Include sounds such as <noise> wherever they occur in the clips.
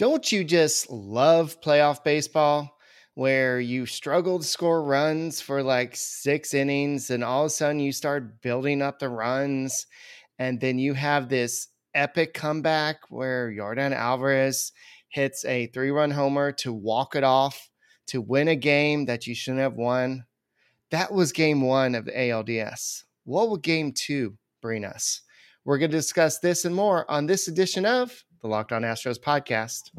Don't you just love playoff baseball where you struggle to score runs for like six innings and all of a sudden you start building up the runs and then you have this epic comeback where Yordan Alvarez hits a three run homer to walk it off to win a game that you shouldn't have won. That was game one of the ALDS. What will game two bring us? We're going to discuss this and more on this edition of the Locked On Astros podcast.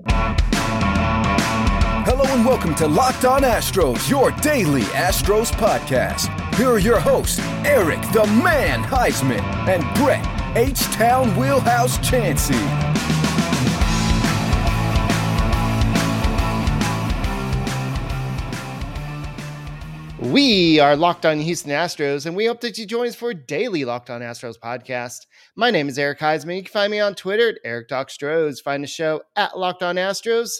Hello and welcome to Locked On Astros, your daily Astros podcast. Here are your hosts, Eric the Man Heisman and Brett H Town Wheelhouse Chansey. We are Locked On Houston Astros, and we hope that you join us for daily Locked On Astros podcast. My name is Eric Heisman. You can find me on Twitter at Eric Doc Stros. Find the show at Locked On Astros,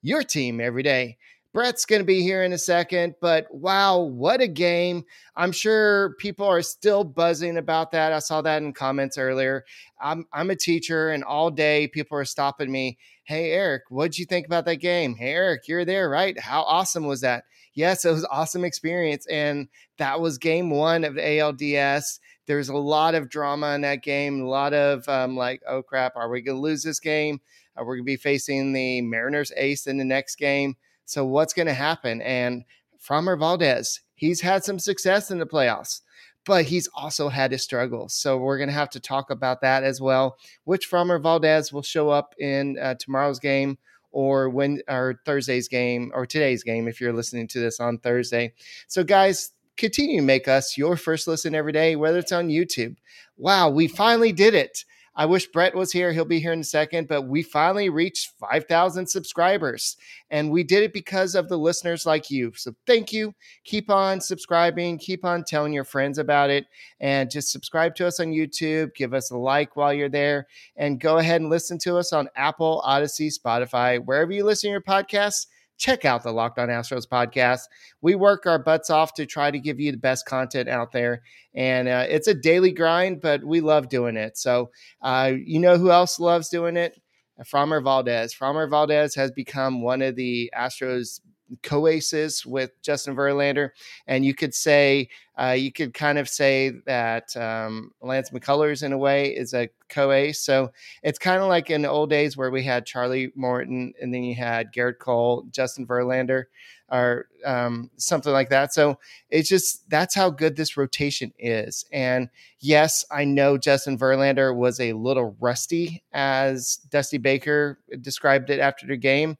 your team every day. Brett's going to be here in a second, but wow, what a game. I'm sure people are still buzzing about that. I saw that in comments earlier. I'm, I'm a teacher, and all day people are stopping me. Hey, Eric, what'd you think about that game? Hey, Eric, you're there, right? How awesome was that? yes, it was awesome experience. And that was game one of ALDS. There's a lot of drama in that game, a lot of um, like, oh crap, are we going to lose this game? Are we going to be facing the Mariners ace in the next game? So what's going to happen? And Framber Valdez, he's had some success in the playoffs, but he's also had his struggles. So we're going to have to talk about that as well, which Framber Valdez will show up in uh, tomorrow's game or when or Thursday's game or today's game if you're listening to this on Thursday. So guys, continue to make us your first listen every day, whether it's on YouTube. Wow, we finally did it. I wish Brett was here. He'll be here in a second, but we finally reached 5,000 subscribers. And we did it because of the listeners like you. So thank you. Keep on subscribing. Keep on telling your friends about it. And just subscribe to us on YouTube. Give us a like while you're there. And go ahead and listen to us on Apple, Odyssey, Spotify, wherever you listen to your podcasts check out the Locked On Astros podcast. We work our butts off to try to give you the best content out there. And uh, it's a daily grind, but we love doing it. So, uh, you know who else loves doing it? Framber Valdez. Framber Valdez has become one of the Astros co-aces with Justin Verlander, and you could say uh, you could kind of say that um, Lance McCullers in a way is a co-ace. So it's kind of like in the old days where we had Charlie Morton and then you had Gerrit Cole, Justin Verlander, or um, something like that. So it's just that's how good this rotation is. And yes, I know Justin Verlander was a little rusty, as Dusty Baker described it after the game,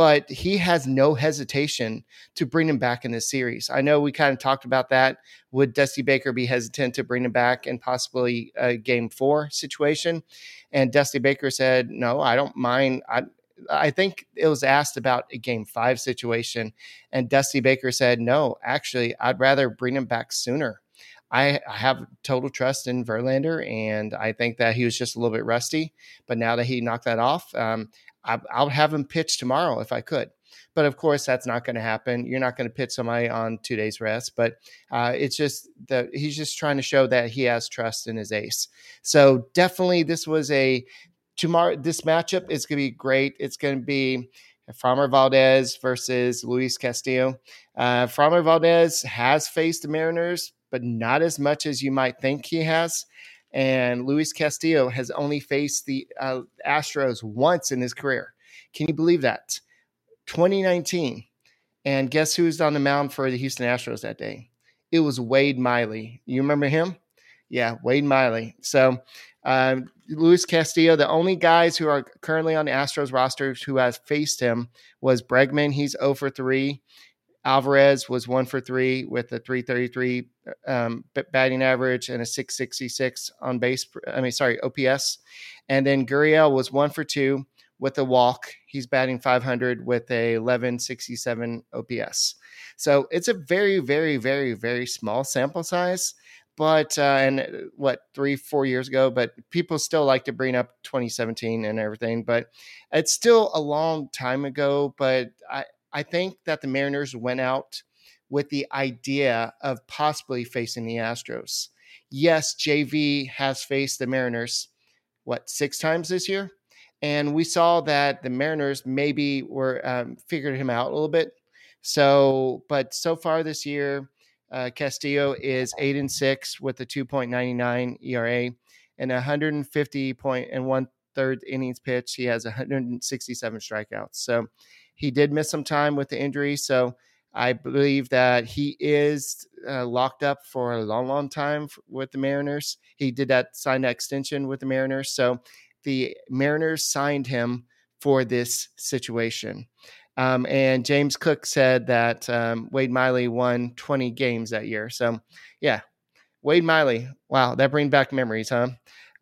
but he has no hesitation to bring him back in this series. I know we kind of talked about that. Would Dusty Baker be hesitant to bring him back in possibly a game four situation? And Dusty Baker said, no, I don't mind. I, I think it was asked about a game five situation. And Dusty Baker said, no, actually, I'd rather bring him back sooner. I, have total trust in Verlander, and I think that he was just a little bit rusty. But now that he knocked that off, um, I, I'll have him pitch tomorrow if I could. But of course, that's not going to happen. You're not going to pitch somebody on two days rest. But uh, it's just that he's just trying to show that he has trust in his ace. So definitely, this was a tomorrow. This matchup is going to be great. It's going to be Framber Valdez versus Luis Castillo. Uh, Valdez has faced the Mariners, but not as much as you might think he has and Luis Castillo has only faced the uh, Astros once in his career. Can you believe that? 2019. And guess who's on the mound for the Houston Astros that day? It was Wade Miley. You remember him? Yeah, Wade Miley. So, uh, Luis Castillo, the only guys who are currently on the Astros rosters who has faced him was Bregman. He's 0 for 3. Alvarez was one for three with a 333 um, batting average and a 666 on base. I mean, sorry, OPS. And then Gurriel was one for two with a walk. He's batting 500 with a 1167 OPS. So it's a very, very, very, very small sample size. But uh, and uh, what three, four years ago, but people still like to bring up 2017 and everything. But it's still a long time ago. But I, I think that the Mariners went out with the idea of possibly facing the Astros. Yes, JV has faced the Mariners, what, six times this year? and we saw that the Mariners maybe were um, figured him out a little bit. So, but so far this year, uh, Castillo is eight and six with a 2.99 ERA and 150 point and one third innings pitch. He has 167 strikeouts. So he did miss some time with the injury. So I believe that he is uh, locked up for a long, long time with the Mariners. He did that sign that extension with the Mariners. So the Mariners signed him for this situation. Um, and James Cook said that um, Wade Miley won 20 games that year. So, yeah, Wade Miley. Wow, that brings back memories, huh?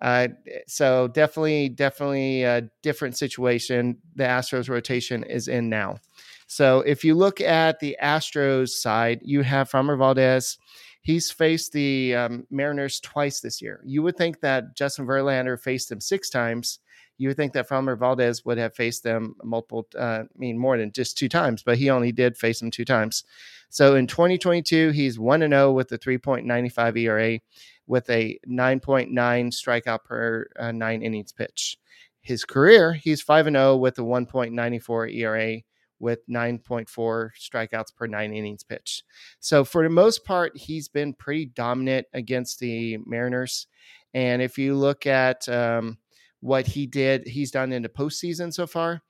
Uh, so definitely, definitely a different situation. The Astros rotation is in now. So if you look at the Astros side, you have Framber Valdez. He's faced the um, Mariners twice this year. You would think that Justin Verlander faced him six times. You would think that Framber Valdez would have faced them multiple, uh, I mean, more than just two times, but he only did face them two times. So in 2022, he's 1 0 with a 3.95 ERA with a 9.9 strikeout per uh, nine innings pitch. His career, he's 5 and 0 with a 1.94 ERA with 9.4 strikeouts per nine innings pitch. So, for the most part, he's been pretty dominant against the Mariners. And if you look at um, what he did, he's done in the postseason so far.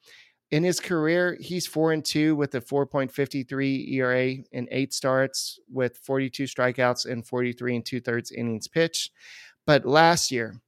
In his career, he's four and two with a 4.53 ERA in eight starts with 42 strikeouts and 43 and two thirds innings pitch. But last year,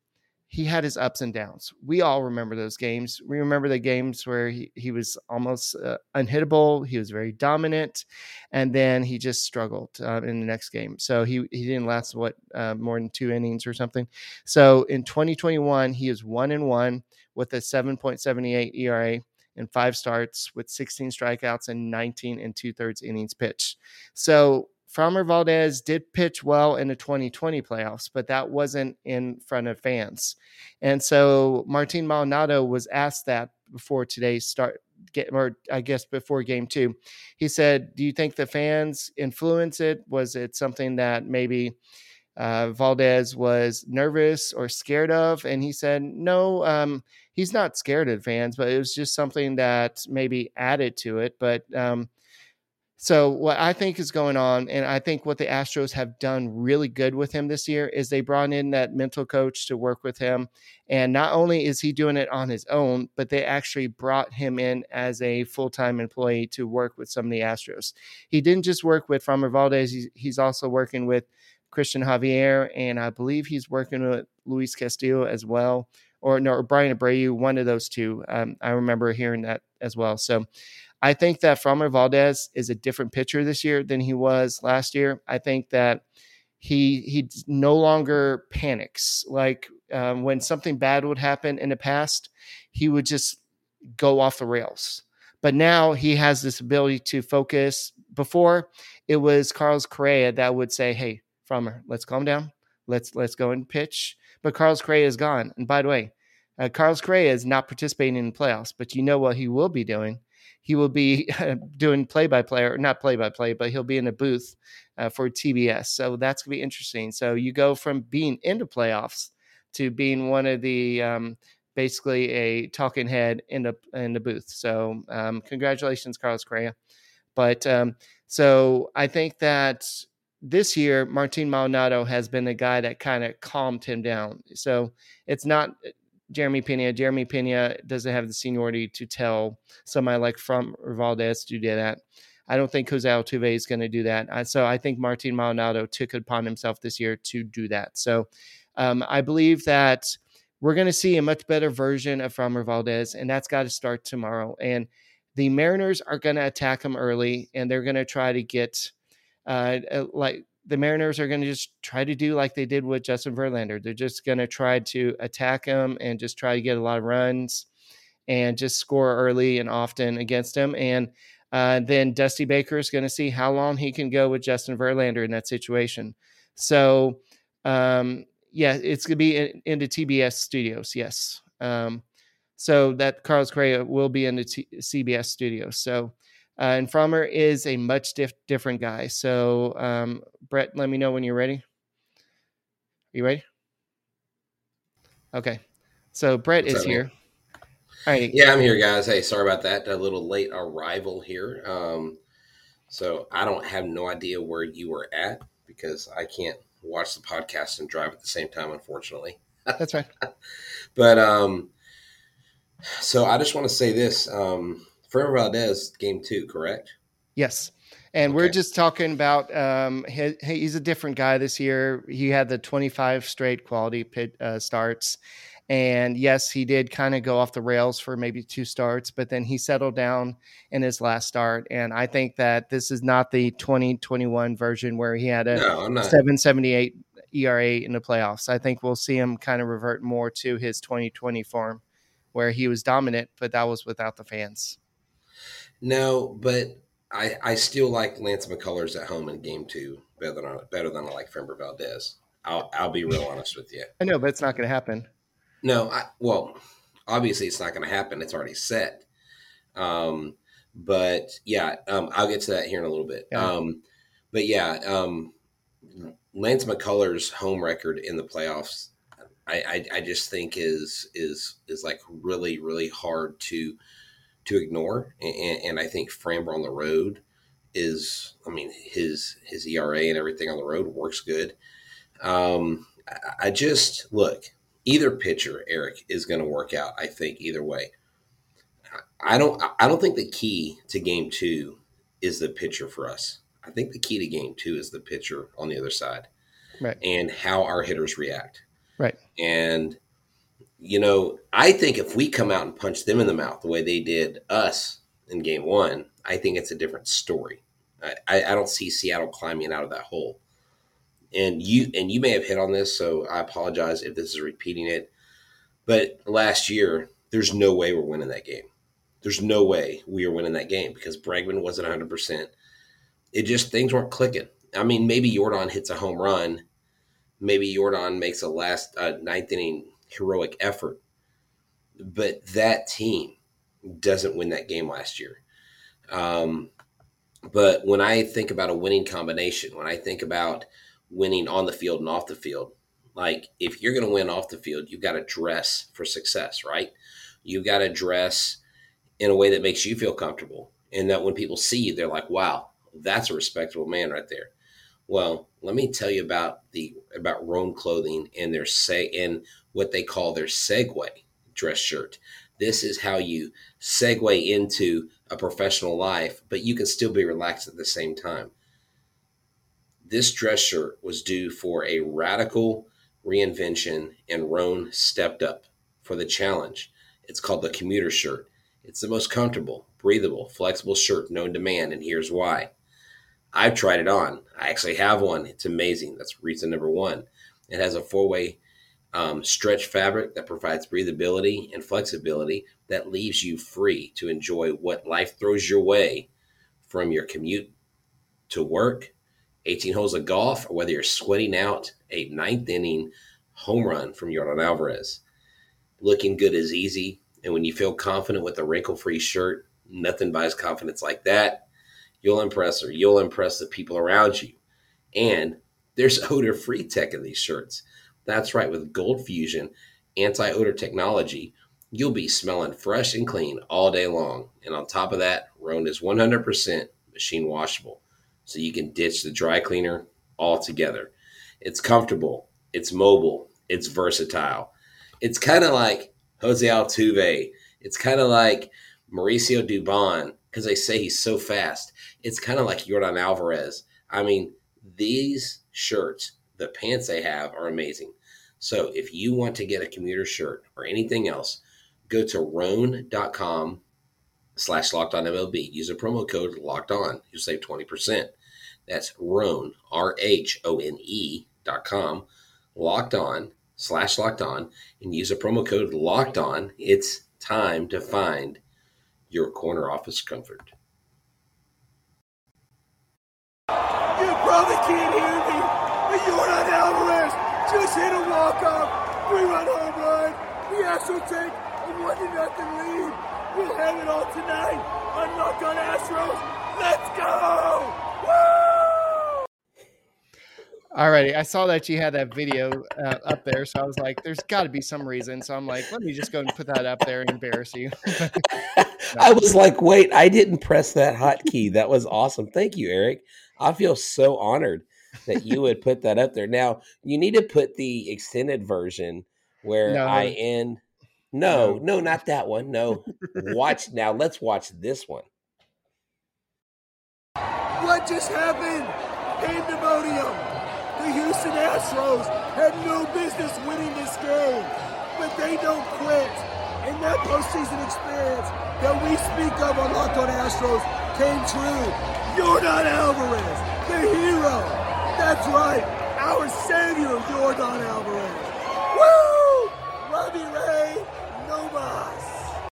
he had his ups and downs. We all remember those games. We remember the games where he, he was almost uh, unhittable. He was very dominant, and then he just struggled uh, in the next game. So he he didn't last what uh, more than two innings or something. So in 2021, he is one and one with a 7.78 ERA in five starts with 16 strikeouts and 19 and two thirds innings pitched. So Framber Valdez did pitch well in the 2020 playoffs, but that wasn't in front of fans. And so Martin Maldonado was asked that before today's start, get, or I guess before game two. He said, Do you think the fans influence it? Was it something that maybe uh, Valdez was nervous or scared of? And he said, No, um, he's not scared of fans, but it was just something that maybe added to it. But, um, so what I think is going on, and I think what the Astros have done really good with him this year is they brought in that mental coach to work with him. And not only is he doing it on his own, but they actually brought him in as a full-time employee to work with some of the Astros. He didn't just work with Framber Valdez, he's, he's also working with Christian Javier, and I believe he's working with Luis Castillo as well, or no, or Bryan Abreu, one of those two. Um, I remember hearing that as well. So I think that Framber Valdez is a different pitcher this year than he was last year. I think that he he no longer panics like um, when something bad would happen in the past. He would just go off the rails. But now he has this ability to focus. Before it was Carlos Correa that would say, "Hey, Framber, let's calm down. Let's let's go and pitch." But Carlos Correa is gone. And by the way, uh, Carlos Correa is not participating in the playoffs. But you know what he will be doing? he will be <laughs> doing play by play or not play by play, but he'll be in a booth uh, for TBS. So that's going to be interesting. So you go from being into playoffs to being one of the um, basically a talking head in the in the booth. So um, congratulations, Carlos Correa. But um, so I think that this year Martin Maldonado has been the guy that kind of calmed him down. So it's not Jeremy Pena. Jeremy Pena doesn't have the seniority to tell somebody like Framber Valdez to do that. I don't think Jose Altuve is going to do that. So I think Martin Maldonado took it upon himself this year to do that. So um, I believe that we're going to see a much better version of Framber Valdez, and that's got to start tomorrow. And the Mariners are going to attack him early, and they're going to try to get uh, like the Mariners are going to just try to do like they did with Justin Verlander. They're just going to try to attack him and just try to get a lot of runs and just score early and often against him. And uh, then Dusty Baker is going to see how long he can go with Justin Verlander in that situation. So, um, yeah, it's going to be in, in, the TBS studios. Yes. Um, so that Carlos Correa will be in the T- CBS studios. So, uh, and Framber is a much diff- different guy. So, um, Brett, let me know when you're ready. Are you ready? Okay. So Brett is here. right. Yeah, I'm here, guys. Hey, sorry about that. A little late arrival here. Um, so I don't have no idea where you were at because I can't watch the podcast and drive at the same time, unfortunately. That's right. <laughs> but um, so I just want to say this: um, Framber Valdez, game two, correct? Yes. And Okay. we're just talking about um, he, he's a different guy this year. He had the 25 straight quality pit uh, starts. And yes, he did kind of go off the rails for maybe two starts, but then he settled down in his last start. And I think that this is not the 2021 version where he had a No, I'm 778 ERA in the playoffs. I think we'll see him kind of revert more to his 2020 form where he was dominant, but that was without the fans. No, but I I still like Lance McCullers at home in game two better than I, better than I like Framber Valdez. I'll I'll be real honest with you. I know, but it's not going to happen. No, I, well, obviously it's not going to happen. It's already set. Um, but yeah, um, I'll get to that here in a little bit. Yeah. Um, but yeah, um, Lance McCullers' home record in the playoffs, I, I, I just think is is is like really really hard to to ignore, and, and I think Framber on the road is, I mean, his his ERA and everything on the road works good. Um, I, just look either pitcher, Eric, is going to work out. I think either way. I don't. I don't think the key to game two is the pitcher for us. I think the key to game two is the pitcher on the other side, Right. and how our hitters react. Right. And you know, I think if we come out and punch them in the mouth the way they did us in game one, I think it's a different story. I, I, don't see Seattle climbing out of that hole. And you and you may have hit on this, so I apologize if this is repeating it. But last year, there's no way we're winning that game. There's no way we are winning that game because Bregman wasn't 100. percent It just things weren't clicking. I mean, maybe Jordan hits a home run, maybe Jordan makes a last uh, ninth inning heroic effort, but that team doesn't win that game last year. Um, but when I think about a winning combination, when I think about winning on the field and off the field, like if you're going to win off the field, you've got to dress for success, right? You've got to dress in a way that makes you feel comfortable, and that when people see you, they're like, "Wow, that's a respectable man right there." Well, let me tell you about the about Rhone clothing and their say and what they call their segue dress shirt. This is how you segue into a professional life, but you can still be relaxed at the same time. This dress shirt was due for a radical reinvention, and Rhone stepped up for the challenge. It's called the commuter shirt. It's the most comfortable, breathable, flexible shirt known to man, and here's why. I've tried it on. I actually have one. It's amazing. That's reason number one. It has a four way um, stretch fabric that provides breathability and flexibility that leaves you free to enjoy what life throws your way from your commute to work, 18 holes of golf, or whether you're sweating out a ninth inning home run from Jordan Alvarez. Looking good is easy. And when you feel confident with a wrinkle free shirt, nothing buys confidence like that. You'll impress her. You'll impress the people around you. And there's <laughs> odor free tech in these shirts. That's right, with Gold Fusion anti odor technology, you'll be smelling fresh and clean all day long. And on top of that, Rhone is 100% machine washable. So you can ditch the dry cleaner altogether. It's comfortable, it's mobile, it's versatile. It's kind of like Jose Altuve. It's kind of like Mauricio Dubon because they say he's so fast. It's kind of like Jordan Alvarez. I mean, these shirts, the pants they have are amazing. So if you want to get a commuter shirt or anything else, go to rhone.com slash locked on MLB. Use a promo code locked on. You'll save 20%. That's rhone, R H O N E dot com, locked on slash locked on, and use a promo code locked on. It's time to find your corner office comfort. You probably can't hear me, Alvarez just hit a walk-off three-run home run. The Astros take a one to nothing lead. We'll have it all tonight on Locked On Astros. Let's go! Woo! Alrighty, I saw that you had that video uh, up there, so I was like, "There's got to be some reason." So I'm like, "Let me just go and put that up there and embarrass you." <laughs> I was like, "Wait, I didn't press that hotkey." That was awesome. Thank you, Eric. I feel so honored that you would put that up there. Now you need to put the extended version where No. I end. No, No. no, not that one. No, watch <laughs> now. Let's watch this one. What just happened? Pandemonium. The Houston Astros had no business winning this game, but they don't quit. And that postseason experience that we speak of on Locked On Astros came true. Jordan Alvarez, the hero. That's right, our savior, Jordan Alvarez. Woo! Robbie Ray, no mas.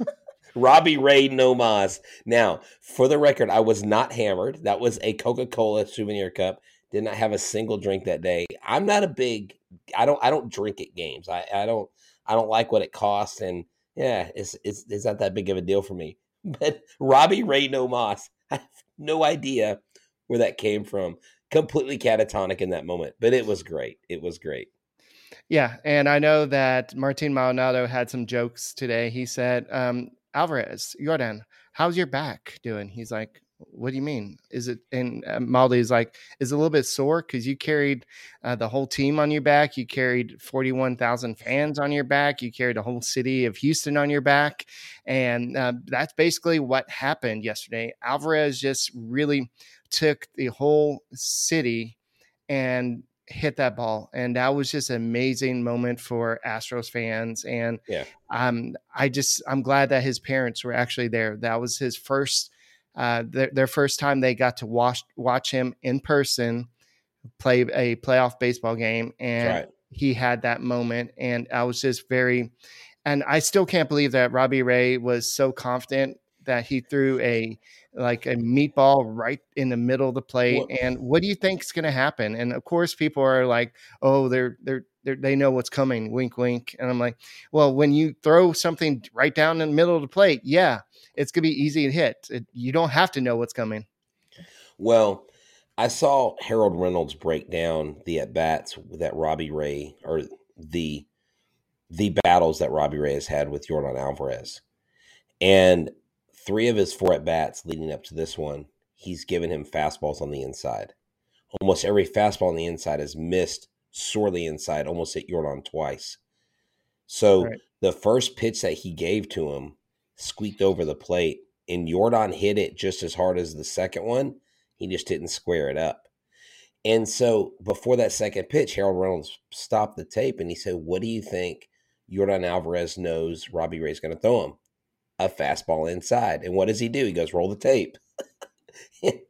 <laughs> Robbie Ray Nomas. Now, for the record, I was not hammered. That was a Coca Cola souvenir cup. Did not have a single drink that day. I'm not a big. I don't. I don't drink at games. I. I don't. I don't like what it costs, and yeah, it's it's it's not that big of a deal for me. <laughs> But Robbie Ray Nomas, <laughs> I have no idea where that came from. Completely catatonic in that moment, but it was great. It was great. Yeah, and I know that Martin Maldonado had some jokes today. He said, um, "Alvarez, Jordan, how's your back doing?" He's like, "What do you mean? Is it?" And uh, is like, "Is a little bit sore because you carried uh, the whole team on your back? You carried forty-one thousand fans on your back. You carried the whole city of Houston on your back, and uh, that's basically what happened yesterday. Alvarez just really took the whole city and." hit that ball and that was just an amazing moment for astros fans and Yeah. um i just i'm glad that his parents were actually there that was his first uh their, their first time they got to watch watch him in person play a playoff baseball game and right. he had that moment and i was just very and i still can't believe that robbie ray was so confident that he threw a like a meatball right in the middle of the plate Well- and what do you think is going to happen and of course people are like oh they're they're they're, they know what's coming, wink, wink. And I'm like, well, when you throw something right down in the middle of the plate, yeah, it's gonna be easy to hit. It, you don't have to know what's coming. Well, I saw Harold Reynolds break down the at bats that Robbie Ray or the the battles that Robbie Ray has had with Jordan Alvarez. And three of his four at bats leading up to this one, he's given him fastballs on the inside. Almost every fastball on the inside is missed sorely inside, almost hit Jordan twice. So Right. the first pitch that he gave to him squeaked over the plate, and Jordan hit it just as hard as the second one. He just didn't square it up. And so before that second pitch, Harold Reynolds stopped the tape and he said, What do you think Jordan Alvarez knows Robbie Ray's going to throw him? A fastball inside. And what does he do? He goes, Roll the tape. <laughs>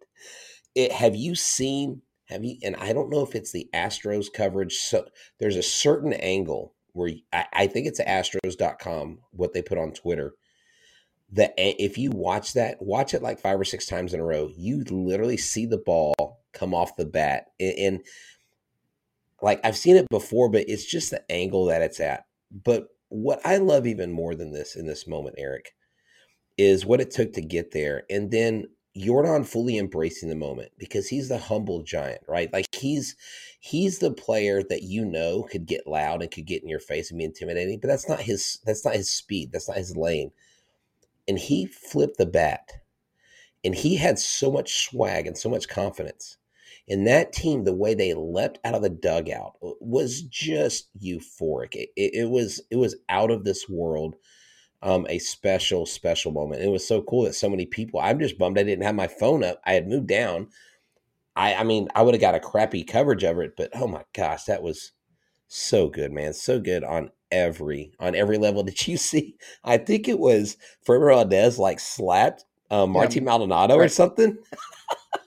It, have you seen, have you, and I don't know if it's the Astros coverage. So there's a certain angle where I, I think it's astros.com, what they put on Twitter. That if you watch that, watch it like five or six times in a row, you literally see the ball come off the bat. And, and like I've seen it before, but it's just the angle that it's at. But what I love even more than this in this moment, Eric, is what it took to get there. And then Jordan fully embracing the moment because he's the humble giant, right? Like he's he's the player that you know could get loud and could get in your face and be intimidating, but that's not his that's not his speed. That's not his lane. And he flipped the bat. And he had so much swag and so much confidence. And that team, the way they leapt out of the dugout uh, was just euphoric. It, it, it was it was out of this world um, a special, special moment. It was so cool that so many people. I'm just bummed I didn't have my phone up. I had moved down. I, I mean, I would have got a crappy coverage of it, but oh my gosh, that was so good, man. So good on every on every level. <laughs> Did you see? I think it was Framber Valdez like slapped um, Martin Maldonado or something. <laughs>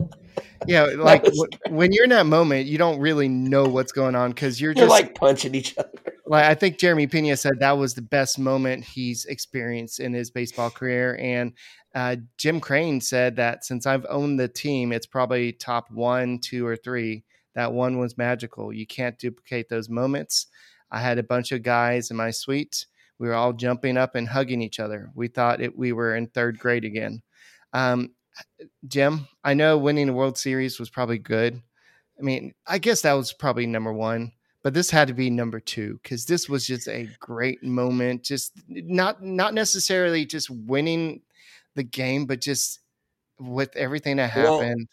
Yeah, <laughs> like w- when you're in that moment, you don't really know what's going on because you're They're just like punching each other. like I think Jeremy Pena said that was the best moment he's experienced in his baseball career, and uh, Jim Crane said that since I've owned the team, it's probably top one, two, or three. That one was magical. You can't duplicate those moments. I had a bunch of guys in my suite. We were all jumping up and hugging each other. We thought it, we were in third grade again. Um, Jim, I know winning the World Series was probably good. I mean, I guess that was probably number one, but this had to be number two because this was just a great moment. Just not not necessarily just winning the game, but just with everything that Well, happened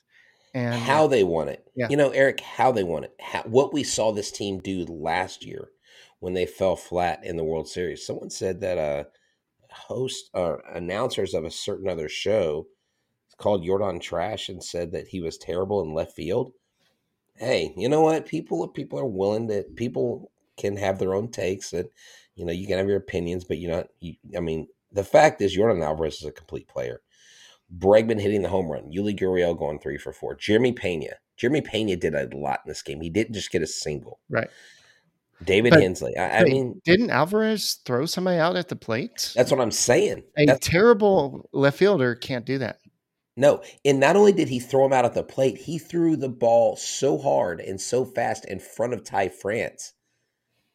and uh, how they won it. Yeah. You know, Eric, how they won it. How, what we saw this team do last year when they fell flat in the World Series. Someone said that uh host or announcers of a certain other show called Jordan trash and said that he was terrible in left field. Hey, you know what? People people are willing to people can have their own takes and you know, you can have your opinions, but you're not you, I mean, the fact is Jordan Alvarez is a complete player. Bregman hitting the home run. Yuli Gurriel going three for four. Jeremy Pena. Jeremy Pena did a lot in this game. He didn't just get a single. right. David But- Hensley. I, I mean, didn't Alvarez throw somebody out at the plate? that's what I'm saying. a That's, terrible left fielder can't do that. No, and not only did he throw him out at the plate, he threw the ball so hard and so fast in front of Ty France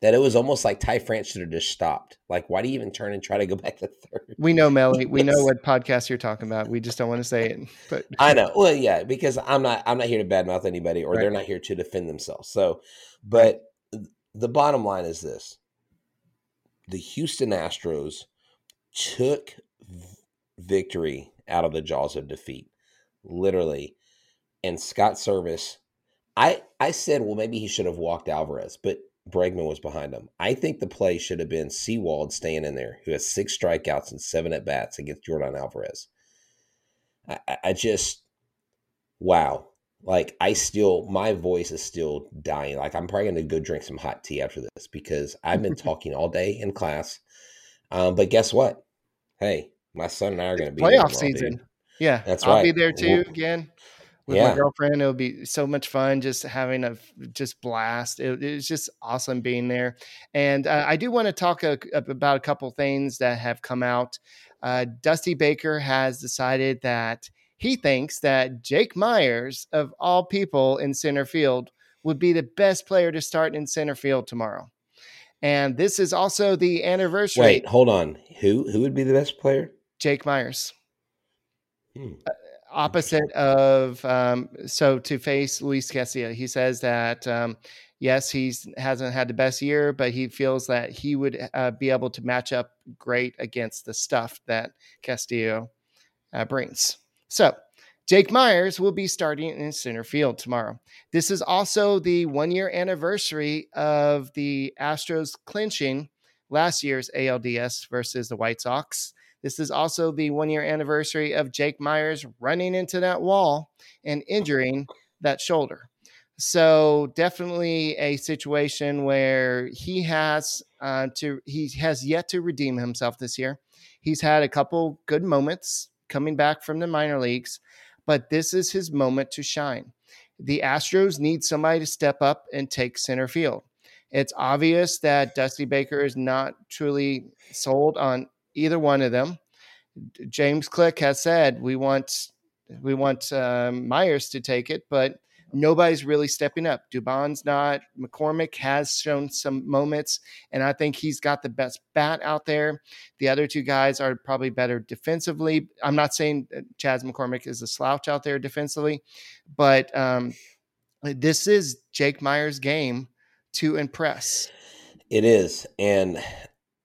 that it was almost like Ty France should have just stopped. Like, why do you even turn and try to go <laughs> back to third? We know Melly. We know what podcast you're talking about. We just don't want to say it. <laughs> But I know. Well, yeah, because I'm not I'm not here to badmouth anybody or Right. they're not here to defend themselves. So, but the bottom line is this. The Houston Astros took victory out of the jaws of defeat. Literally. And Scott Servais I I said, well, maybe he should have walked Alvarez, but Bregman was behind him. I think the play should have been Sewald staying in there, who has six strikeouts and seven at bats against Jordan Alvarez. I, I- just, wow. Like, I still, my voice is still dying. Like, I'm probably going to go drink some hot tea after this because I've been <laughs> talking all day in class. Um, but guess what? Hey, my son and I are going to be there playoff tomorrow, dude. season. Yeah, That's right. I'll be there too We'll- again with my girlfriend. It'll be so much fun just having a just blast. It, it's just awesome being there. And uh, I do want to talk a, about a couple things that have come out. Uh, Dusty Baker has decided that he thinks that Jake Myers, of all people in center field, would be the best player to start in center field tomorrow. And this is also the anniversary. Wait, hold on. Who who would be the best player? Jake Myers. Hmm. opposite of um, so to face Luis Castillo. He says that um, yes, he's hasn't had the best year, but he feels that he would uh, be able to match up great against the stuff that Castillo uh, brings. So. Jake Myers will be starting in center field tomorrow. This is also the one year anniversary of the Astros clinching last year's ALDS versus the White Sox. This is also the one year anniversary of Jake Myers running into that wall and injuring that shoulder. So definitely a situation where he has uh, to he has yet to redeem himself this year. He's had a couple good moments coming back from the minor leagues, but this is his moment to shine. The Astros need somebody to step up and take center field. It's obvious that Dusty Baker is not truly sold on either one of them. James Click has said we want we want um, Myers to take it, but nobody's really stepping up. Dubon's not. McCormick has shown some moments, and I think he's got the best bat out there. The other two guys are probably better defensively. I'm not saying that Chas McCormick is a slouch out there defensively, but um, this is Jake Myers' game to impress. It is, and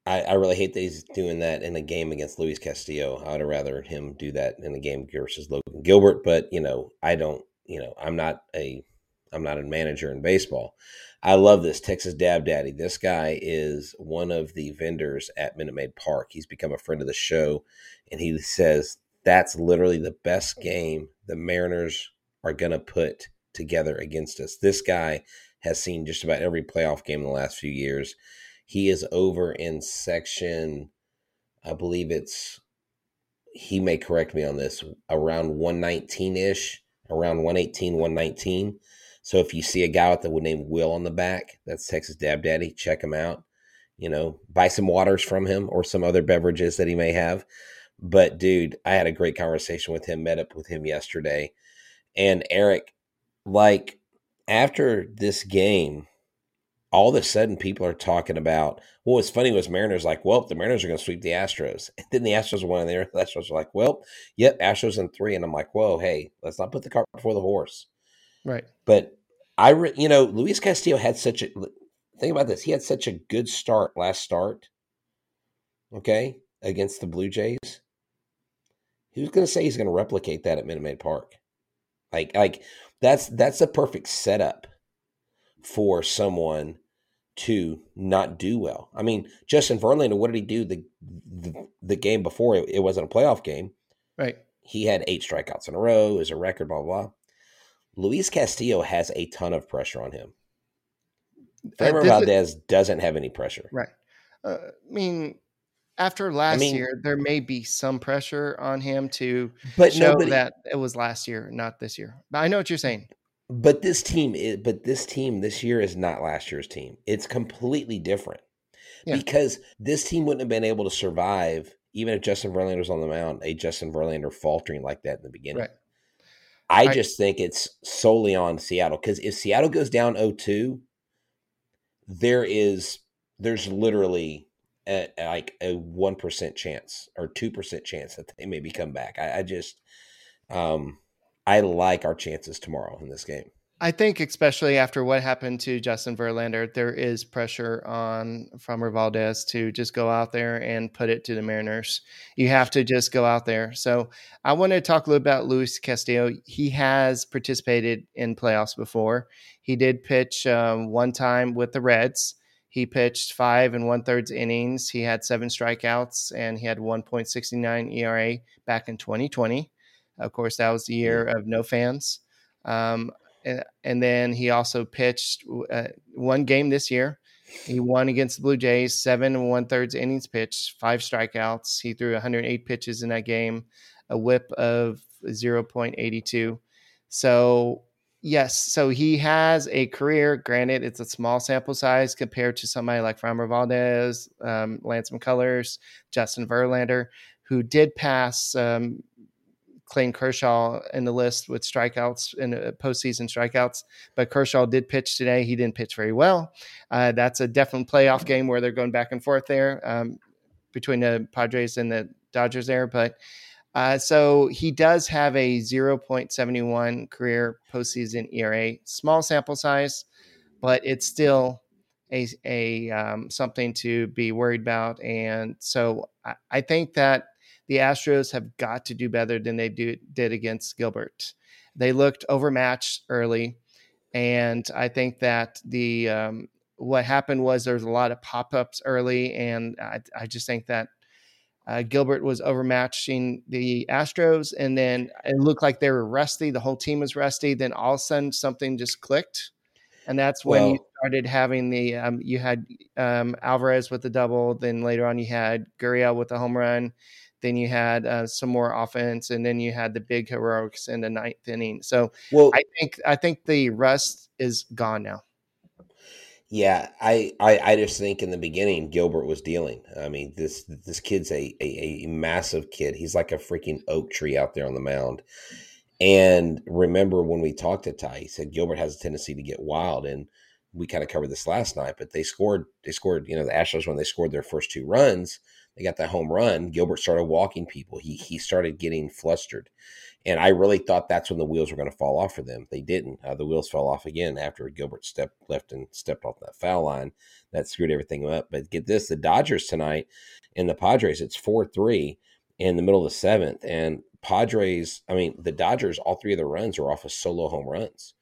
I, I really hate that he's doing that in a game against Luis Castillo. I would have rather him do that in a game versus Logan Gilbert, but you know, I don't. You know, I'm not a I'm not a manager in baseball. I love this Texas Dab Daddy. This guy is one of the vendors at Minute Maid Park. He's become a friend of the show, and he says that's literally the best game the Mariners are going to put together against us. This guy has seen just about every playoff game in the last few years. He is over in section, I believe it's, he may correct me on this, around 119 ish, around 118, 119. So if you see a guy with the name Will on the back, that's Texas Dab Daddy, check him out. You know, buy some waters from him or some other beverages that he may have. But dude, I had a great conversation with him, met up with him yesterday. And Eric, like after this game, all of a sudden people are talking about what was funny was Mariners like, well, the Mariners are going to sweep the Astros. <laughs> And then the Astros won and the <laughs> Astros are like, well, yep, Astros in three. And I'm like, whoa, hey, let's not put the cart before the horse. Right. But I, re, you know, Luis Castillo had such a think about this. He had such a good start last start. Okay, against the Blue Jays. Who's going to say he's going to replicate that at Minute Maid Park? Like, like that's that's a perfect setup for someone to not do well. I mean, Justin Verlander, what did he do the the, the game before? It, it, wasn't a playoff game, right? He had eight strikeouts in a row as a record. Blah blah. blah. Luis Castillo has a ton of pressure on him. Framber uh, Valdez doesn't have any pressure, right? Uh, I mean, after last I mean, year, there may be some pressure on him to but show nobody, that it was last year, not this year. But I know what you're saying. But this team is, but this team this year is not last year's team. It's completely different yeah. because this team wouldn't have been able to survive even if Justin Verlander was on the mound. A Justin Verlander faltering like that in the beginning. Right. I, I just think it's solely on Seattle because if Seattle goes down 0-2, there is there's literally a, like a one percent chance or two percent chance that they maybe come back. I, I just um I like our chances tomorrow in this game. I think, especially after what happened to Justin Verlander, there is pressure on Framber Valdez to just go out there and put it to the Mariners. You have to just go out there. So I want to talk a little about Luis Castillo. He has participated in playoffs before. He did pitch um, one time with the Reds. He pitched five and one thirds innings. He had seven strikeouts and he had 1.69 ERA back in 2020. Of course, that was the year of no fans. Um, and, and, then he also pitched uh, one game this year. He won against the Blue Jays, seven and one thirds innings pitched, five strikeouts. He threw 108 pitches in that game, a whip of 0.82. So, yes, so he has a career. Granted, it's a small sample size compared to somebody like Framber Valdez, um, Lance McCullers, Justin Verlander, who did pass um, Clayton Kershaw in the list with strikeouts and uh, postseason strikeouts. But Kershaw did pitch today. He didn't pitch very well. Uh, that's a definite playoff game where they're going back and forth there um, between the Padres and the Dodgers there. But uh, so he does have a 0.71 career postseason ERA, small sample size, but it's still a, a um, something to be worried about. And so I, I think that the Astros have got to do better than they do, did against Gilbert. They looked overmatched early, and I think that the um, what happened was there was a lot of pop ups early, and I, I, just think that uh, Gilbert was overmatching the Astros, and then it looked like they were rusty. The whole team was rusty. Then all of a sudden, something just clicked, and that's when well, you started having the um, you had um, Alvarez with the double. Then later on, you had Gurriel with the home run then you had uh, some more offense, and then you had the big heroics in the ninth inning. So, well, I think I think the rust is gone now. Yeah, I, I, I just think in the beginning Gilbert was dealing. I mean, this this kid's a, a, a massive kid. He's like a freaking oak tree out there on the mound. And remember when we talked to Ty, he said Gilbert has a tendency to get wild, and we kind of covered this last night. But they scored, they scored. You know, the Astros when they scored their first two runs, they got that home run, Gilbert started walking people. He he started getting flustered, and I really thought that's when the wheels were going to fall off for them. They didn't. Uh, the wheels fell off again after Gilbert stepped left and stepped off that foul line. That screwed everything up. But get this: the Dodgers tonight and the Padres. It's four three in the middle of the seventh, and Padres. I mean, the Dodgers. All three of the runs are off of solo home runs,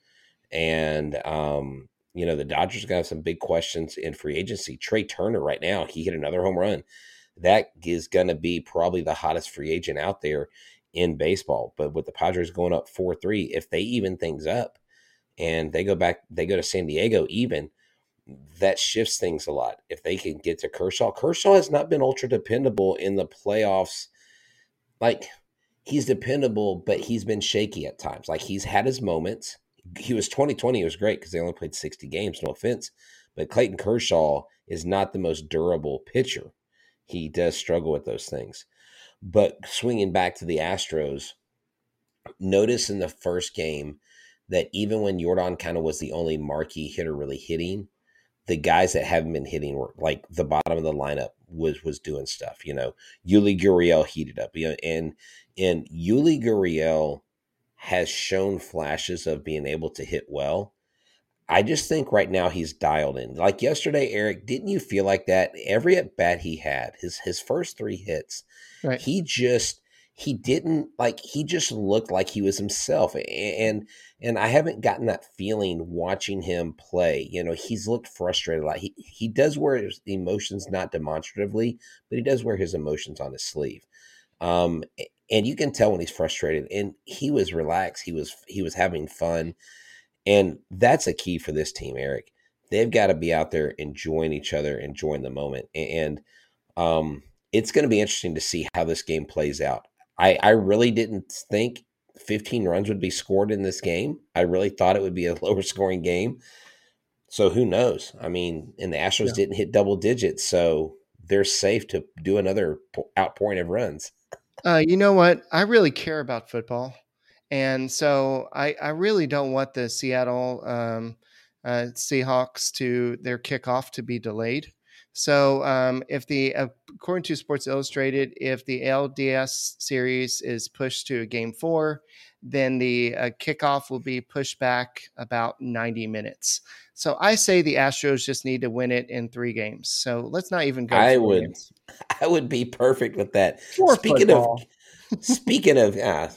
and um, you know the Dodgers got some big questions in free agency. Trea Turner right now, he hit another home run that is going to be probably the hottest free agent out there in baseball. But with the Padres going up 4 3, if they even things up and they go back, they go to San Diego even, that shifts things a lot. If they can get to Kershaw, Kershaw has not been ultra dependable in the playoffs. Like, he's dependable, but he's been shaky at times. Like, he's had his moments. He was 2020, it was great because they only played 60 games, no offense. But Clayton Kershaw is not the most durable pitcher he does struggle with those things. But swinging back to the Astros, notice in the first game that even when Jordan kind of was the only marquee hitter really hitting, the guys that haven't been hitting were like the bottom of the lineup was was doing stuff. You know, Yuli Gurriel heated up. You know, and and Yuli Gurriel has shown flashes of being able to hit well. I just think right now he's dialed in. Like yesterday, Eric, didn't you feel like that? Every at bat he had, his his first three hits, right. he just he didn't like he just looked like he was himself and and i haven't gotten that feeling watching him play you know he's looked frustrated a lot he, he does wear his emotions not demonstratively but he does wear his emotions on his sleeve um and you can tell when he's frustrated and he was relaxed he was he was having fun and that's a key for this team eric they've got to be out there enjoying each other enjoying the moment and um it's going to be interesting to see how this game plays out I, I really didn't think 15 runs would be scored in this game. I really thought it would be a <laughs> lower scoring game. So who knows? I mean, and the Astros yeah. didn't hit double digits, so they're safe to do another outpouring of runs. Uh, you know what? I really care about football, and so I, I really don't want the Seattle um, uh, Seahawks to their kickoff to be delayed. So, um, if the according to Sports Illustrated, if the LDS series is pushed to game four, then the uh, kickoff will be pushed back about 90 minutes. So, I say the Astros just need to win it in three games. So, let's not even go. I would, games. <laughs> I would be perfect with that. For speaking football. of, speaking of, <laughs> ah,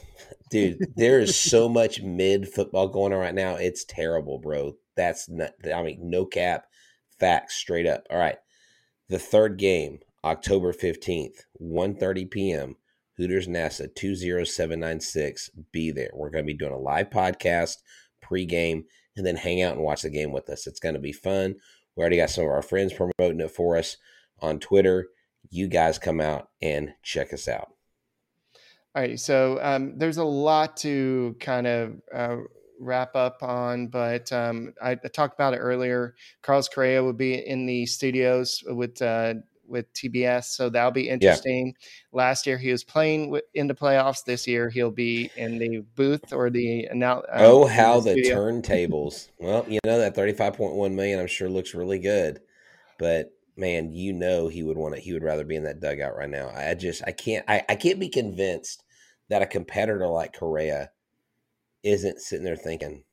dude, there is so much mid football going on right now. It's terrible, bro. That's not. I mean, no cap, facts, straight up. All right the third game, October 15th, 1.30 p.m., Hooters NASA 20796. Be there. We're going to be doing a live podcast pregame and then hang out and watch the game with us. It's going to be fun. We already got some of our friends promoting it for us on Twitter. You guys come out and check us out. All right. So um, there's a lot to kind of uh, wrap up on, but um, I, I, talked about it earlier. Carlos Correa will be in the studios with uh, with TBS, so that'll be interesting. Yeah. Last year he was playing in the playoffs. This year he'll be in the booth or the now. Um, oh, how the, the turntables! <laughs> well, you know that thirty five point one million, I'm sure looks really good, but man, you know he would want to. He would rather be in that dugout right now. I just I can't I, I can't be convinced that a competitor like Correa isn't sitting there thinking,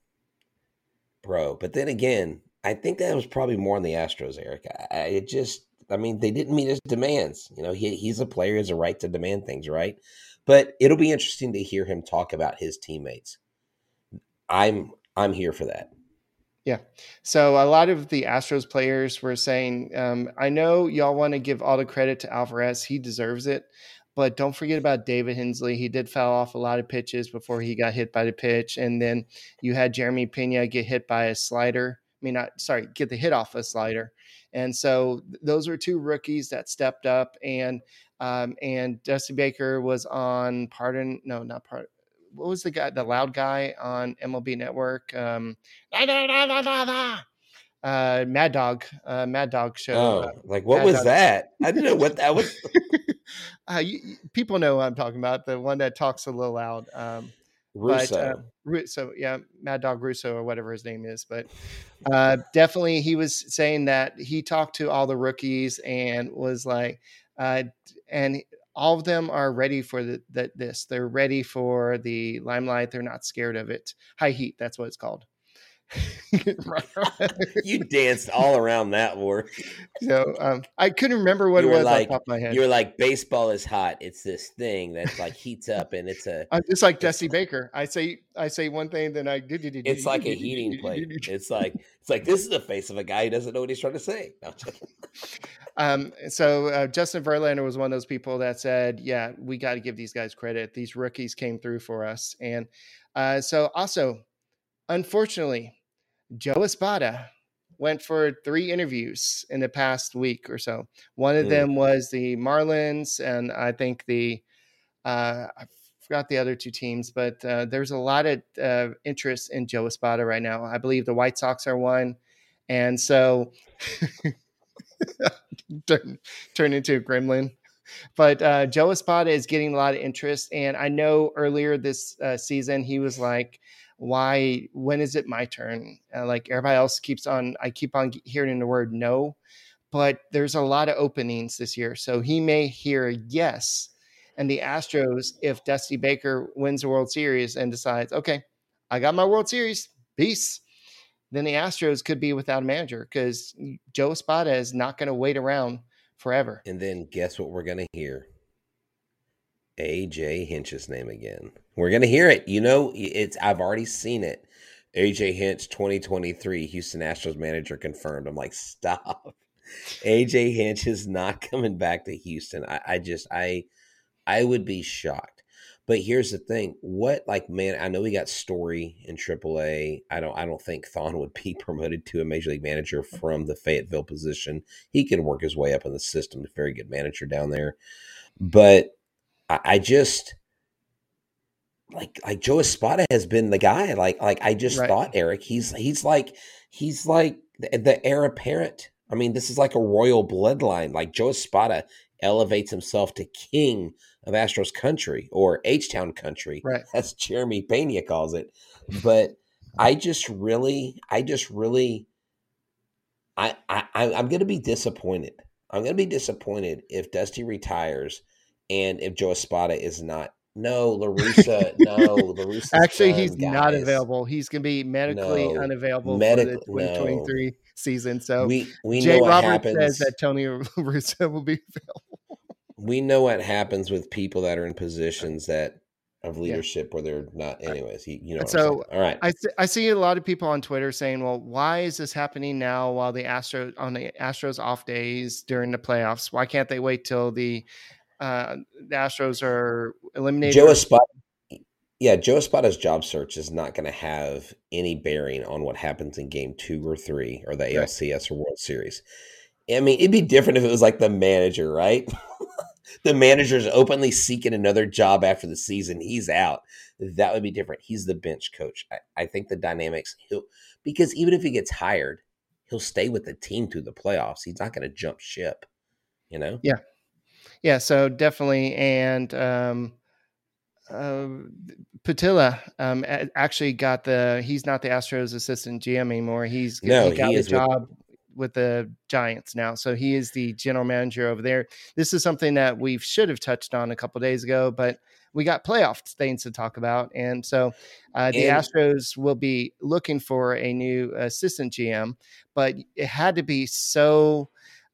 bro. But then again, I think that was probably more on the Astros, Eric. I, it just, I mean, they didn't meet his demands. You know, he, he's a player, has a right to demand things, right? But it'll be interesting to hear him talk about his teammates. I'm I'm here for that. Yeah. So a lot of the Astros players were saying, um, I know y'all want to give all the credit to Alvarez. He deserves it. But don't forget about David Hensley. He did foul off a lot of pitches before he got hit by the pitch. And then you had Jeremy Pena get hit by a slider. I mean, not sorry, get the hit off a slider. And so those were two rookies that stepped up. And um, and Dusty Baker was on pardon, no, not part. What was the guy, the loud guy on MLB Network? Um, uh, Mad Dog, uh, Mad Dog show. Oh, uh, like what Mad was Dog. that? I didn't know what that was. <laughs> uh, you, people know what I'm talking about. The one that talks a little loud. Um, Russo. But, uh, so yeah, Mad Dog Russo or whatever his name is. But uh, definitely, he was saying that he talked to all the rookies and was like, uh, and all of them are ready for the, the, this. They're ready for the limelight. They're not scared of it. High heat. That's what it's called. <laughs> you danced all around that war. So um, I couldn't remember what you it was like, off my head. You were like, baseball is hot. It's this thing that like heats up, and it's a. <laughs> I'm just like Dusty Baker. I say I say one thing, then I. Did it. It's like a heating plate. It's like it's like this is the face of a guy who doesn't know what he's trying to say. um. So uh, Justin Verlander was one of those people that said, "Yeah, we got to give these guys credit. These rookies came through for us." And uh, so also, unfortunately, Joe Espada went for three interviews in the past week or so. One of mm. them was the Marlins, and I think the uh, I forgot the other two teams, but uh, there's a lot of uh, interest in Joe Espada right now. I believe the White Sox are one, and so <laughs> turn, turn into a gremlin. But uh, Joe Espada is getting a lot of interest, and I know earlier this uh, season he was like why when is it my turn uh, like everybody else keeps on i keep on hearing the word no but there's a lot of openings this year so he may hear yes and the astros if dusty baker wins the world series and decides okay i got my world series peace then the Astros could be without a manager because Joe Espada is not going to wait around forever. And then guess what we're going to hear? AJ Hinch's name again. We're to hear it. You know, it's I've already seen it. AJ Hinch 2023 Houston Astros manager confirmed. I'm like, stop. <laughs> AJ Hinch is not coming back to Houston. I, I just I I would be shocked. But here's the thing: what like man? I know we got Story in AAA. I don't. I don't think Thon would be <laughs> promoted to a major league manager from the Fayetteville position. He can work his way up in the system. A very good manager down there. But I, I just like like Joe Espada has been the guy. Like like I just right. thought Eric. He's he's like he's like the, the heir apparent. I mean, this is like a royal bloodline. Like Joe Espada elevates himself to king of Astros country or H Town country. Right. <laughs> That's Jeremy Pena calls it. But I just really, I just really, I, I I'm going to be disappointed. I'm going to be disappointed if Dusty retires and if Joe Espada is not. No, Larissa. no, <laughs> Larissa. Actually, he's guys. not available. He's going to be medically no, unavailable medic- for the 2023 no. season. So we we Jay know Roberts says that Tony <laughs> Russo will be available we know what happens with people that are in uh, positions that of leadership yeah. where they're not anyways you, you know so all right I, I see a lot of people on twitter saying well why is this happening now while the astros on the astros off days during the playoffs why can't they wait till the uh the astros are eliminated joe espada yeah joe espada's job search is not going to have any bearing on what happens in game two or three or the right. alcs or world series I mean, it'd be different if it was like the manager, right? <laughs> the manager's openly seeking another job after the season. He's out. That would be different. He's the bench coach. I, I think the dynamics he'll because even if he gets hired, he'll stay with the team through the playoffs. He's not going to jump ship. You know? Yeah. Yeah. So definitely, and um, uh, Putila um, actually got the. He's not the Astros assistant GM anymore. He's no, he got he the job. With- with the Giants now. So he is the general manager over there. This is something that we should have touched on a couple days ago, but we got playoff things to talk about. And so uh, the and- Astros will be looking for a new assistant GM, but it had to be so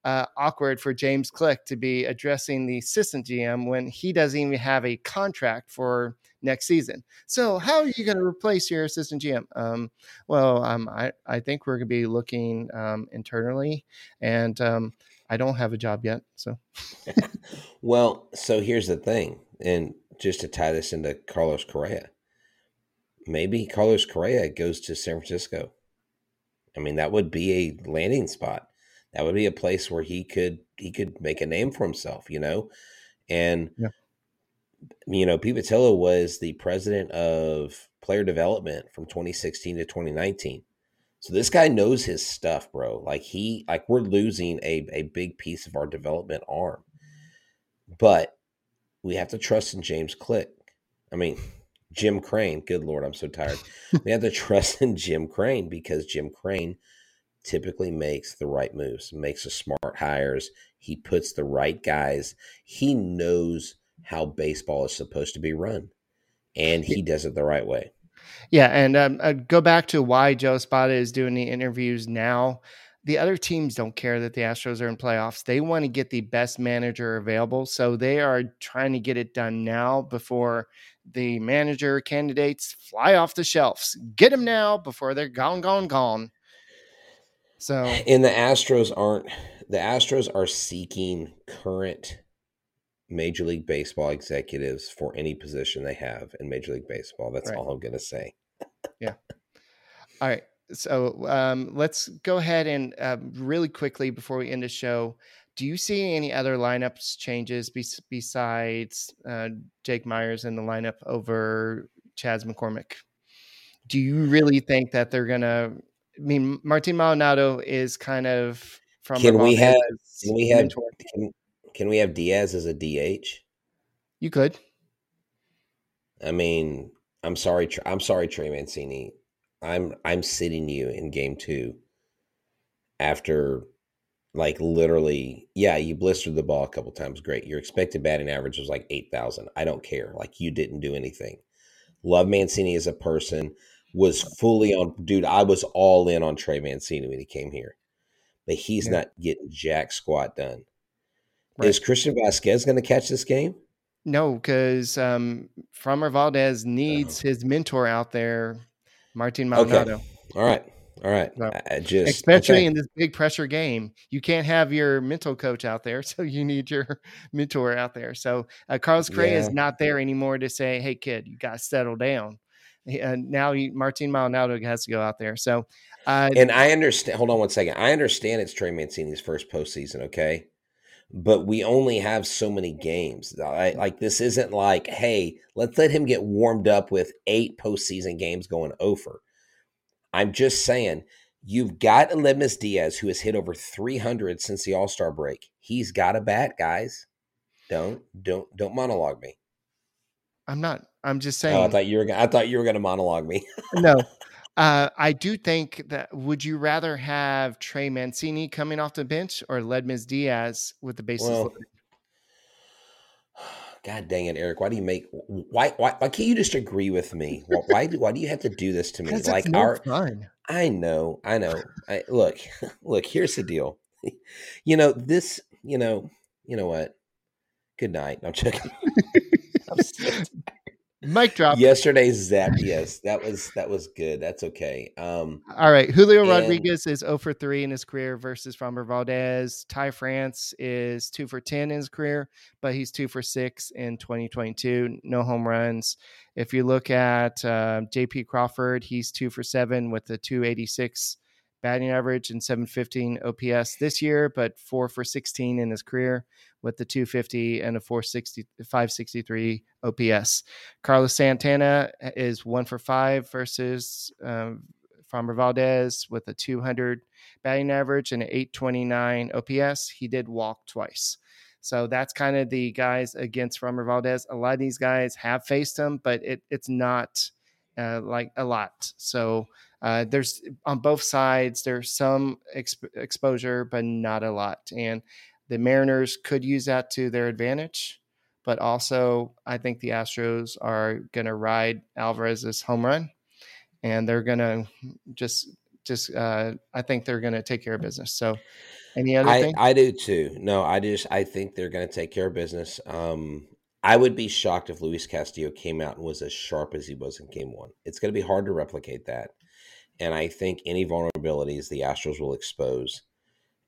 uh, awkward for James Click to be addressing the assistant GM when he doesn't even have a contract for next season. So how are you going to replace your assistant GM? Um, well, um, I, I think we're going to be looking um, internally, and um, I don't have a job yet. So, <laughs> well, so here's the thing, and just to tie this into Carlos Correa, maybe Carlos Correa goes to San Francisco. I mean, that would be a landing spot. That would be a place where he could he could make a name for himself, you know. And yeah you know, Pete was the president of player development from 2016 to 2019. So this guy knows his stuff, bro. Like he, like we're losing a, a big piece of our development arm, but we have to trust in James Click. I mean, Jim Crane. Good Lord, I'm so tired. we have to trust in Jim Crane because Jim Crane typically makes the right moves, makes the smart hires. He puts the right guys. He knows how baseball is supposed to be run, and he does it the right way. Yeah, and um, go back to why Joe Spada is doing the interviews now. The other teams don't care that the Astros are in playoffs. They want to get the best manager available, so they are trying to get it done now before the manager candidates fly off the shelves. Get them now before they're gone, gone, gone. So, and the Astros aren't. The Astros are seeking current Major League Baseball executives for any position they have in Major League Baseball. That's right. all I'm going to say. yeah. All right. So um, let's go ahead and uh, really quickly before we end the show, do you see any other lineups changes be- besides uh, Jake Meyers in the lineup over Chas McCormick? Do you really think that they're going to? I mean, Martin Maldonado is kind of from. Can we have? Can we have? Can, can we have Diaz as a DH? You could. I mean, I'm sorry. I'm sorry, Trey Mancini. I'm I'm sitting you in game two after like literally, yeah, you blistered the ball a couple times. Great. Your expected batting average was like eight thousand. I don't care. Like you didn't do anything. Love Mancini as a person. Was fully on. Dude, I was all in on Trey Mancini when he came here, but he's Yeah. not getting jack squat done. Right. Is Christian Vázquez going to catch this game? No, because um, Framber Valdez needs his mentor out there, Martin Okay. All right, all right. I just Especially okay. in this big pressure game, you can't have your mental coach out there, <laughs> so you need your mentor out there. So uh, Carlos Correa is not there anymore to say, "Hey, kid, you got to settle down." He- uh, now you, Martin Maldonado has to go out there. So, uh, And I understand. Hold on one second. I understand it's Trey Mancini's first postseason. Okay, but we only have so many games. I, like this isn't like, hey, let's let him get warmed up with eight postseason games going over. I'm just saying, you've got Aledmys Diaz who has hit over 300 since the All Star break. He's got a bat, guys. Don't don't don't monologue me. I'm not. I'm just Oh, I saying. thought you were. gonna- I thought you were going to monologue me. <laughs> no. Uh, I do think that would you rather have Trey Mancini coming off the bench or Aledmys Diaz with the bases Well, loaded? <sighs> God dang it, Eric! Why do you make? Why why why can't you just agree with me? Why why do, why do you have to do this to me? Like no our, fun. I know, I know. I, look, <laughs> look. Here's the deal. <laughs> You know this. You know. You know what? Good night. I'm checking. I'm Mic drop. Yesterday's zap. Yes, that was that was good. That's okay. Um, All right. Julio And- Rodriguez is 0 for 3 in his career versus Framber Valdez. Ty France is 2 for 10 in his career, but he's 2 for 6 in 2022. No home runs. If you look at uh, JP Crawford, he's 2 for 7 with the 286 batting average and 715 OPS this year, but 4 for 16 in his career with the 250 and a 460 563 OPS. Carlos Santana is 1 for 5 versus um, Framber Valdez with a 200 batting average and an 829 OPS. He did walk twice. So that's kind of the guys against Framber Valdez. A lot of these guys have faced him, but it, it's not uh, like a lot. So uh, there's on both sides, there's some exp- exposure, but not a lot. And the Mariners could use that to their advantage. But also, I think the Astros are going to ride Alvarez's home run and they're gonna just just uh I think they're gonna take care of business. So any other I thing? I do too. No, I just I think they're going to take care of business. Um, I would be shocked if Luis Castillo came out and was as sharp as he was in Game One. It's going to be hard to replicate that, and I think any vulnerabilities the Astros will expose,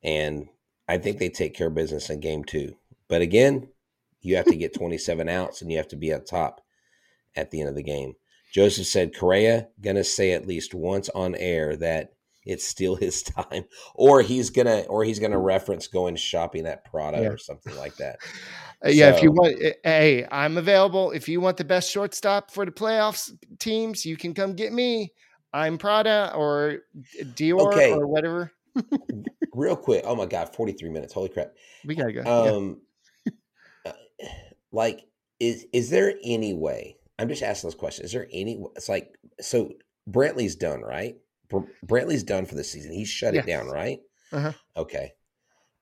and I think they take care of business in Game Two. But again, you have to get <laughs> 27 outs and you have to be up top at the end of the game. Joseph said Correa gonna say at least once on air that it's still <laughs> his time, or he's gonna or he's gonna reference going shopping at Prada Yeah. or something like that. <laughs> Yeah, if you want, uh, hey, I'm available. If you want the best shortstop for the playoffs teams, you can come get me. I'm Prada or Dior Okay. or whatever. Real quick, oh my god, 43 minutes. Holy crap. We gotta go. Um uh, like is is there any way? I'm just asking this question. Is there any it's like so Brantley's done, right? Br- Brantley's done for the season. He shut it down, right? Uh-huh. Okay.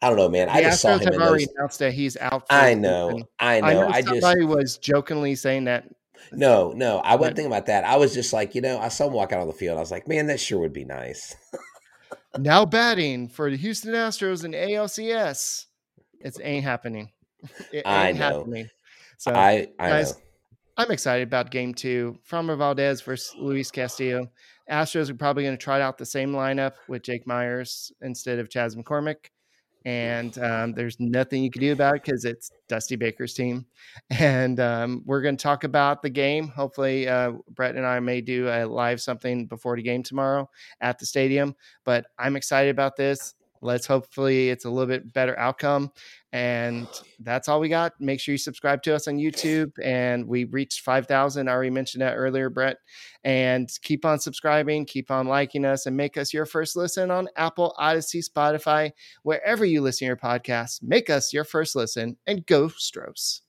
I don't know, man. The I just saw him have in already those. announced that he's out. I know. I know. I know I just somebody was jokingly saying that. No, no. I wasn't But- thinking about that. I was just like, you know, I saw him walk out on the field. I was like, man, that sure would be nice. Now batting for the Houston Astros in ALCS. It ain't happening. <laughs> It I ain't know. happening. So I I guys, know. I'm excited about game two. Framber Valdez versus Luis Castillo. Astros are probably going to try out the same lineup with Jake Meyers instead of Chas McCormick. And um, there's nothing you can do about it because it's Dusty Baker's team. <laughs> And um, we're going to talk about the game. Hopefully, uh, Brett and I may do a live something before the game tomorrow at the stadium. But I'm excited about this. Let's hopefully it's a little bit better outcome. And that's all we got. Make sure you subscribe to us on YouTube. And we reached 5,000. I already mentioned that earlier, Brett. And keep on subscribing, keep on liking us, and make us your first listen on Apple, Odyssey, Spotify, wherever you listen to your podcasts. Make us your first listen and go Stros.